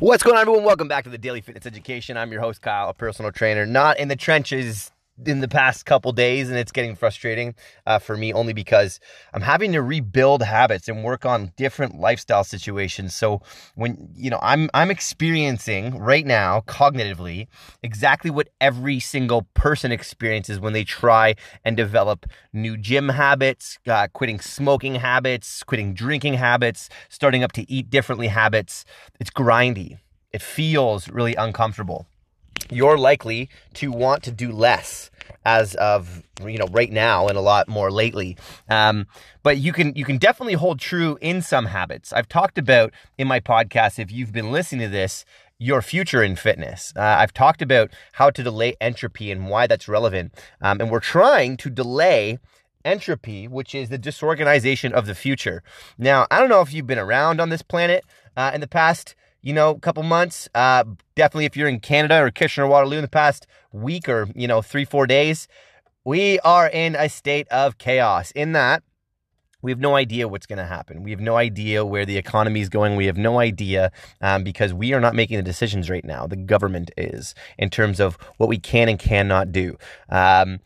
What's going on, everyone? Welcome back to the Daily Fitness Education. I'm your host, Kyle, a personal trainer, not in the trenches in the past couple days, and it's getting frustrating uh, for me only because I'm having to rebuild habits and work on different lifestyle situations. So when you know I'm I'm experiencing right now cognitively exactly what every single person experiences when they try and develop new gym habits, uh, quitting smoking habits, quitting drinking habits, starting up to eat differently habits. It's grindy. It feels really uncomfortable you're likely to want to do less as of you know right now and a lot more lately. Um, but you can you can definitely hold true in some habits. I've talked about in my podcast if you've been listening to this your future in fitness. Uh, i've talked about how to delay entropy and why that's relevant. Um, and we're trying to delay entropy which is the disorganization of the future. Now i don't know if you've been around on this planet uh, in the past you know, a couple months. Uh, definitely if you're in Canada or Kitchener Waterloo in the past week or, you know, three, four days, we are in a state of chaos in that we have no idea what's going to happen. We have no idea where the economy is going. We have no idea um, because we are not making the decisions right now. The government is in terms of what we can and cannot do. Um,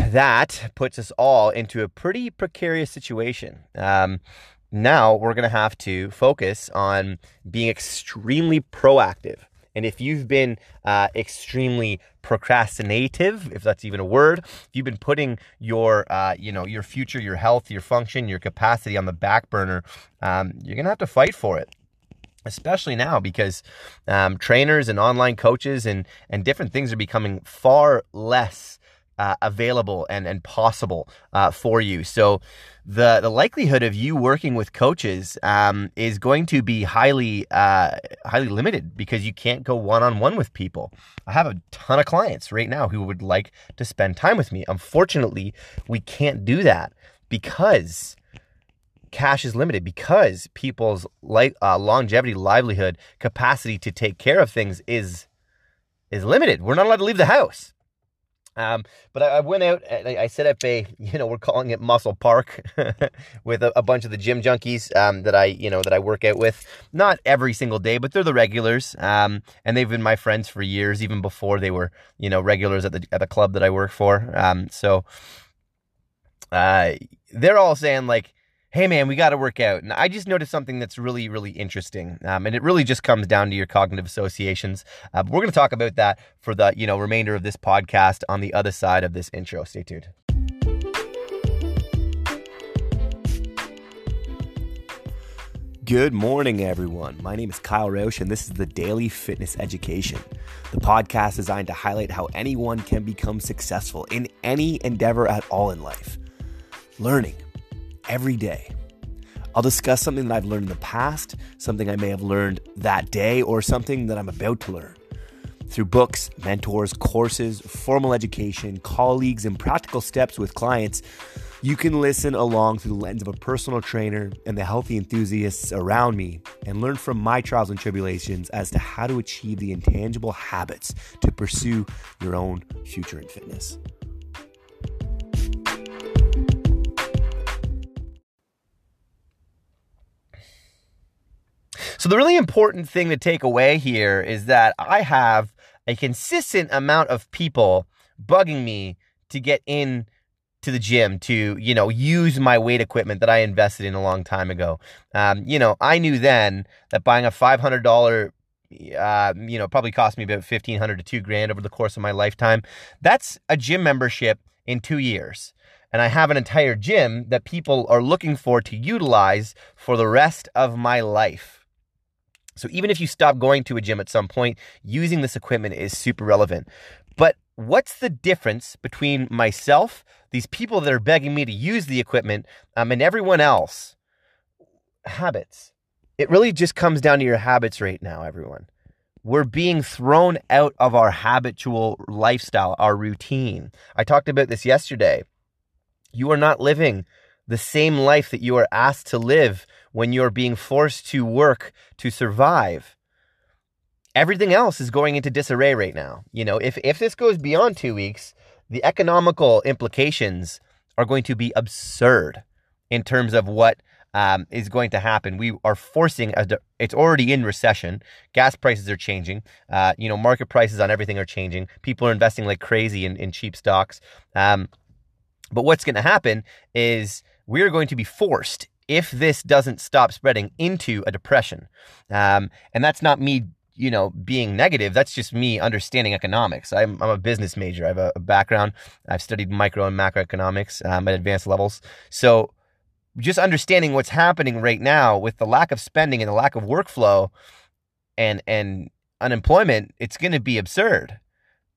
that puts us all into a pretty precarious situation. Um, now we're going to have to focus on being extremely proactive. And if you've been uh, extremely procrastinative, if that's even a word, if you've been putting your, uh, you know, your future, your health, your function, your capacity on the back burner, um, you're gonna have to fight for it especially now because um, trainers and online coaches and and different things are becoming far less uh, available and and possible uh, for you. So the the likelihood of you working with coaches um, is going to be highly uh, highly limited because you can't go one on one with people. I have a ton of clients right now who would like to spend time with me. Unfortunately, we can't do that because cash is limited because people's like uh, longevity, livelihood, capacity to take care of things is is limited. We're not allowed to leave the house. Um, but I, I, went out, I, I, set up a, you know, we're calling it Muscle Park with a, a, bunch of the gym junkies um, that I, you know, that I work out with. Not every single day, but they're the regulars. Um, and they've been my friends for years, even before they were, you know, regulars at the at the club that I work for. Um, so uh, they're all saying like, hey man, we got to work out. And I just noticed something that's really, really interesting. Um, and it really just comes down to your cognitive associations. Uh, but we're going to talk about that for the, you know, remainder of this podcast on the other side of this intro. Stay tuned. Good morning, everyone. My name is Kyle Roche, and this is the Daily Fitness Education, the podcast designed to highlight how anyone can become successful in any endeavor at all in life. Learning every day. I'll discuss something that I've learned in the past, something I may have learned that day, or something that I'm about to learn. Through books, mentors, courses, formal education, colleagues, and practical steps with clients, you can listen along through the lens of a personal trainer and the healthy enthusiasts around me and learn from my trials and tribulations as to how to achieve the intangible habits to pursue your own future in fitness. So, the really important thing to take away here is that I have a consistent amount of people bugging me to get in to the gym to you know use my weight equipment that I invested in a long time ago. Um, you know, I knew then that buying a five hundred dollar uh, you know, probably cost me about fifteen hundred to two grand over the course of my lifetime. That's a gym membership in two years. And I have an entire gym that people are looking for to utilize for the rest of my life. So even if you stop going to a gym at some point, using this equipment is super relevant. But what's the difference between myself, these people that are begging me to use the equipment, um, and everyone else? Habits. It really just comes down to your habits right now, everyone. We're being thrown out of our habitual lifestyle, our routine. I talked about this yesterday. You are not living the same life that you are asked to live when you're being forced to work to survive. Everything else is going into disarray right now. You know, if, if this goes beyond two weeks, the economical implications are going to be absurd in terms of what um, is going to happen. We are forcing a. It's already in recession. Gas prices are changing. Uh, you know, market prices on everything are changing. People are investing like crazy in, in cheap stocks. Um, but what's going to happen is we're going to be forced if this doesn't stop spreading into a depression. Um, and that's not me you know, being negative. That's just me understanding economics. I'm, I'm a business major. I have a, a background. I've studied micro and macroeconomics um, at advanced levels. So just understanding what's happening right now with the lack of spending and the lack of workflow and and unemployment, it's going to be absurd.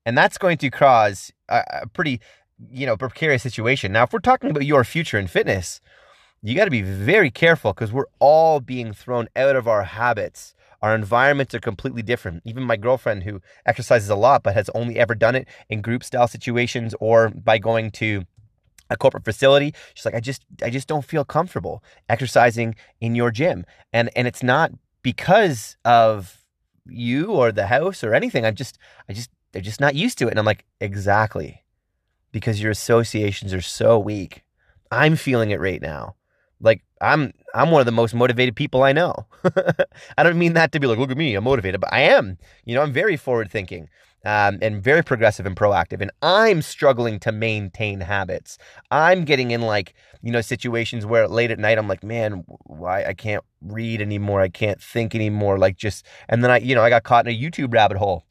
And that's going to cause a, a pretty, you know, precarious situation. Now, if we're talking about your future in fitness, you got to be very careful because we're all being thrown out of our habits. Our environments are completely different. Even my girlfriend, who exercises a lot but has only ever done it in group style situations or by going to a corporate facility she's like i just i just don't feel comfortable exercising in your gym. And and it's not because of you or the house or anything. I'm just i just they're just not used to it. And i'm like exactly because your associations are so weak i'm feeling it right now like I'm I'm one of the most motivated people I know. I don't mean that to be like, look at me, I'm motivated, but I am. You know, I'm very forward thinking um, and very progressive and proactive. And I'm struggling to maintain habits. I'm getting in like, you know, situations where late at night I'm like, man, why I can't read anymore. I can't think anymore. Like just, and then I, you know, I got caught in a YouTube rabbit hole.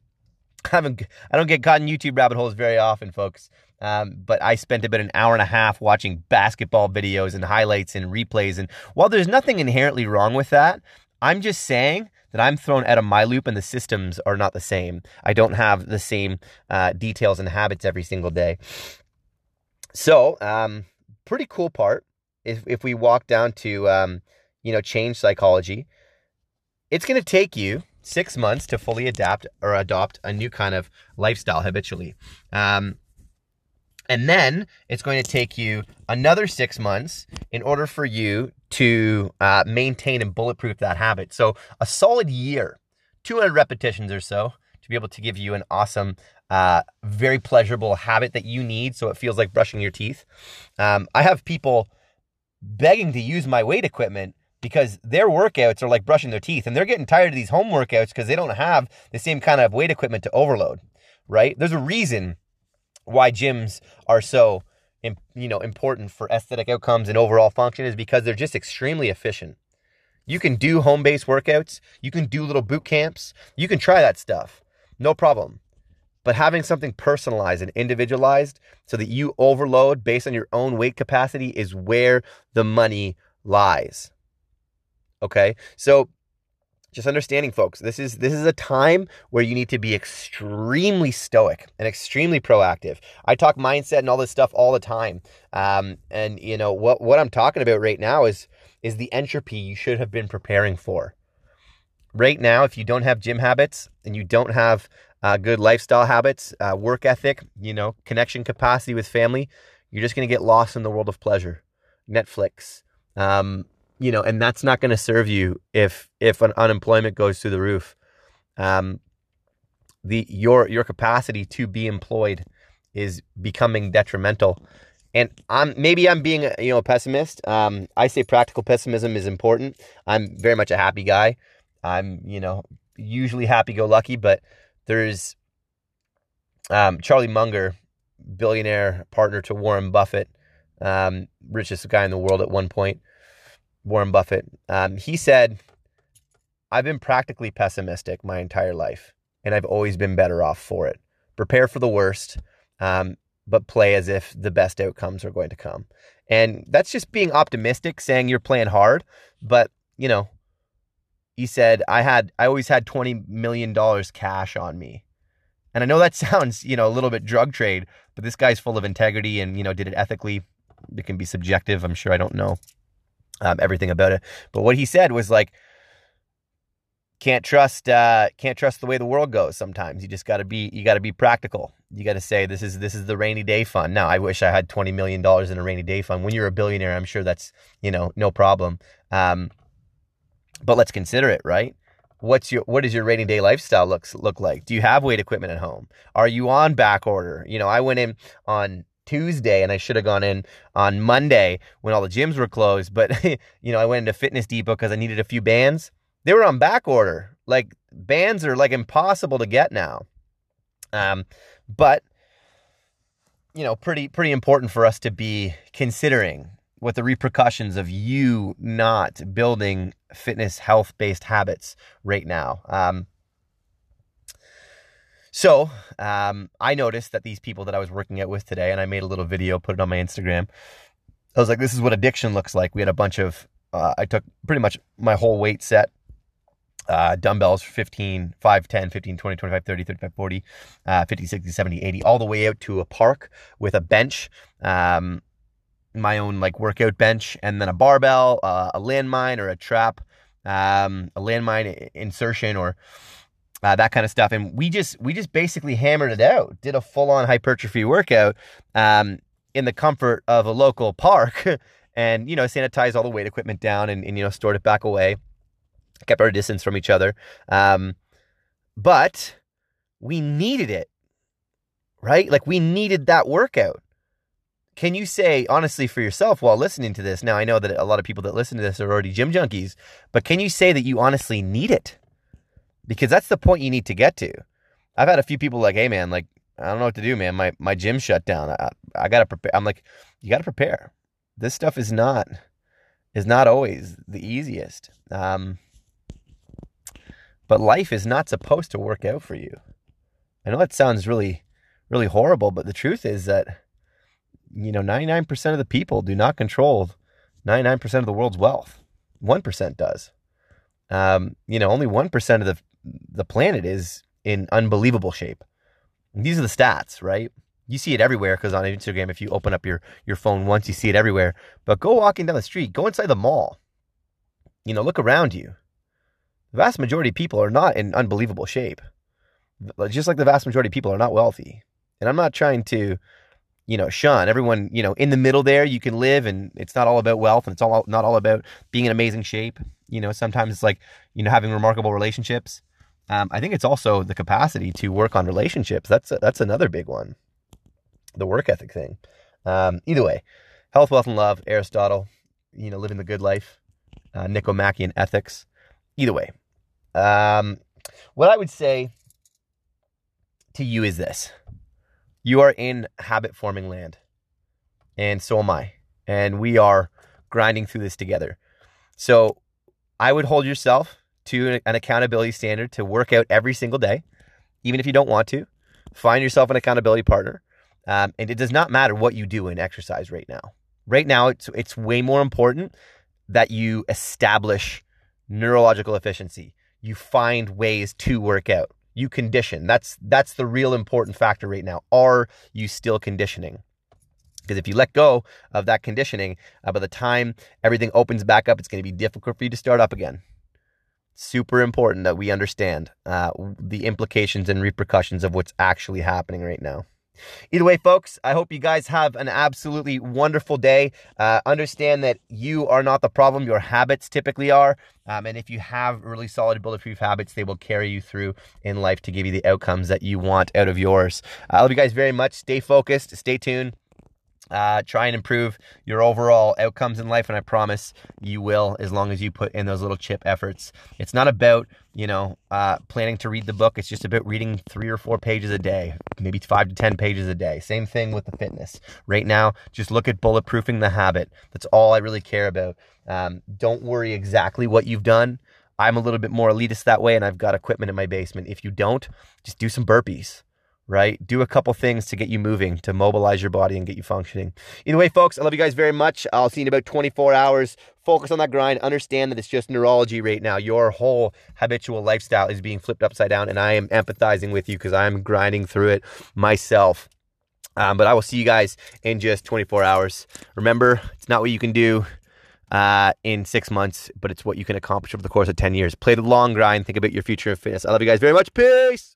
I haven't, I don't get caught in YouTube rabbit holes very often, folks. Um, but I spent about an hour and a half watching basketball videos and highlights and replays. And while there's nothing inherently wrong with that, I'm just saying that I'm thrown out of my loop and the systems are not the same. I don't have the same uh, details and habits every single day. So, um, pretty cool part if, if we walk down to, um, you know, change psychology, it's going to take you six months to fully adapt or adopt a new kind of lifestyle habitually. Um, and then it's going to take you another six months in order for you to uh, maintain and bulletproof that habit. So a solid year, 200 repetitions or so to be able to give you an awesome, uh, very pleasurable habit that you need so it feels like brushing your teeth. Um, I have people begging to use my weight equipment because their workouts are like brushing their teeth and they're getting tired of these home workouts because they don't have the same kind of weight equipment to overload, right? There's a reason why gyms are so you know important for aesthetic outcomes and overall function is because they're just extremely efficient. You can do home-based workouts, you can do little boot camps, you can try that stuff. No problem. But having something personalized and individualized so that you overload based on your own weight capacity is where the money lies. Okay? So just understanding folks this is this is a time where you need to be extremely stoic and extremely proactive. I talk mindset and all this stuff all the time. Um, and you know what what i'm talking about right now is is the entropy you should have been preparing for. Right now if you don't have gym habits and you don't have uh, good lifestyle habits uh, work ethic you know connection capacity with family you're just going to get lost in the world of pleasure. Netflix um, you know, and that's not going to serve you if if an unemployment goes through the roof. Um, the your your capacity to be employed is becoming detrimental. And I'm maybe I'm being you know a pessimist. Um, I say practical pessimism is important. I'm very much a happy guy. I'm you know usually happy go lucky, but there's um, Charlie Munger, billionaire partner to Warren Buffett, um, richest guy in the world at one point. Warren Buffett. Um, he said, I've been practically pessimistic my entire life, and I've always been better off for it. Prepare for the worst, um, but play as if the best outcomes are going to come. And that's just being optimistic, saying you're playing hard. But, you know, he said, I had, I always had $20 million cash on me. And I know that sounds, you know, a little bit drug trade, but this guy's full of integrity and, you know, did it ethically. It can be subjective. I'm sure I don't know um, everything about it. But what he said was like, can't trust uh, can't trust the way the world goes sometimes. You just got to be you got to be practical. You got to say this is this is the rainy day fund. Now i wish i had 20 million dollars in a rainy day fund. When you're a billionaire i'm sure that's you know no problem. Um, but let's consider it right? What's your what does your rainy day lifestyle looks look like? Do you have weight equipment at home? Are you on back order? You know i went in on Tuesday and I should have gone in on Monday when all the gyms were closed. But, you know, I went into Fitness Depot because I needed a few bands. They were on back order. Like bands are like impossible to get now. Um, but you know, pretty pretty important for us to be considering what the repercussions of you not building fitness health based habits right now. Um, so um, I noticed that these people that I was working out with today, and I made a little video, put it on my Instagram. I was like, this is what addiction looks like. We had a bunch of, uh, I took pretty much my whole weight set, uh, dumbbells 15, 5, 10, 15, 20, 25, 30, 35, 40, uh, 50, 60, 70, 80, all the way out to a park with a bench, um, my own like workout bench, and then a barbell, uh, a landmine or a trap, um, a landmine insertion or uh, that kind of stuff. And we just we just basically hammered it out, did a full on hypertrophy workout um, in the comfort of a local park, and you know sanitized all the weight equipment down and, and you know stored it back away, kept our distance from each other. Um, but we needed it, right? Like we needed that workout. Can you say honestly for yourself while listening to this? Now I know that a lot of people that listen to this are already gym junkies, but can you say that you honestly need it? Because that's the point you need to get to. I've had a few people like, hey man, like I don't know what to do, man. My my gym shut down. I, I gotta prepare. I'm like, you gotta prepare. This stuff is not is not always the easiest. Um, but life is not supposed to work out for you. I know that sounds really, really horrible, but the truth is that you know 99% of the people do not control 99% of the world's wealth. 1% does. Um, you know, only 1% of the the planet is in unbelievable shape. These are the stats, right? You see it everywhere because on Instagram, if you open up your, your phone once, you see it everywhere. But go walking down the street, go inside the mall. You know, look around you. The vast majority of people are not in unbelievable shape. Just like the vast majority of people are not wealthy. And I'm not trying to, you know, shun everyone, you know, in the middle there, you can live and it's not all about wealth and it's all not all about being in amazing shape. You know, sometimes it's like, you know, having remarkable relationships. Um, I think it's also the capacity to work on relationships. That's a, that's another big one, the work ethic thing. Um, either way, health, wealth, and love. Aristotle, you know, living the good life. Uh, Nicomachean ethics. Either way, um, what I would say to you is this: you are in habit forming land, and so am I, and we are grinding through this together. So I would hold yourself to an accountability standard to work out every single day, even if you don't want to. Find yourself an accountability partner. Um, and it does not matter what you do in exercise right now. Right now, it's, it's way more important that you establish neurological efficiency. You find ways to work out. You condition. That's that's the real important factor right now. Are you still conditioning? Because if you let go of that conditioning, uh, by the time everything opens back up, it's going to be difficult for you to start up again super important that we understand uh, the implications and repercussions of what's actually happening right now. Either way, folks, I hope you guys have an absolutely wonderful day. Uh, understand that you are not the problem, your habits typically are. Um, and if you have really solid bulletproof habits, they will carry you through in life to give you the outcomes that you want out of yours. I love you guys very much. Stay focused, stay tuned. Uh, try and improve your overall outcomes in life, and I promise you will as long as you put in those little chip efforts. It's not about, you know, uh, planning to read the book. It's just about reading three or four pages a day, maybe five to 10 pages a day. Same thing with the fitness. Right now, just look at bulletproofing the habit. That's all I really care about. Um, don't worry exactly what you've done. I'm a little bit more elitist that way, and I've got equipment in my basement. If you don't, just do some burpees right? Do a couple things to get you moving, to mobilize your body and get you functioning. Either way, folks, I love you guys very much. I'll see you in about 24 hours. Focus on that grind. Understand that it's just neurology right now. Your whole habitual lifestyle is being flipped upside down, and I am empathizing with you because I'm grinding through it myself. Um, but I will see you guys in just 24 hours. Remember, it's not what you can do uh, in six months, but it's what you can accomplish over the course of 10 years. Play the long grind. Think about your future in fitness. I love you guys very much. Peace.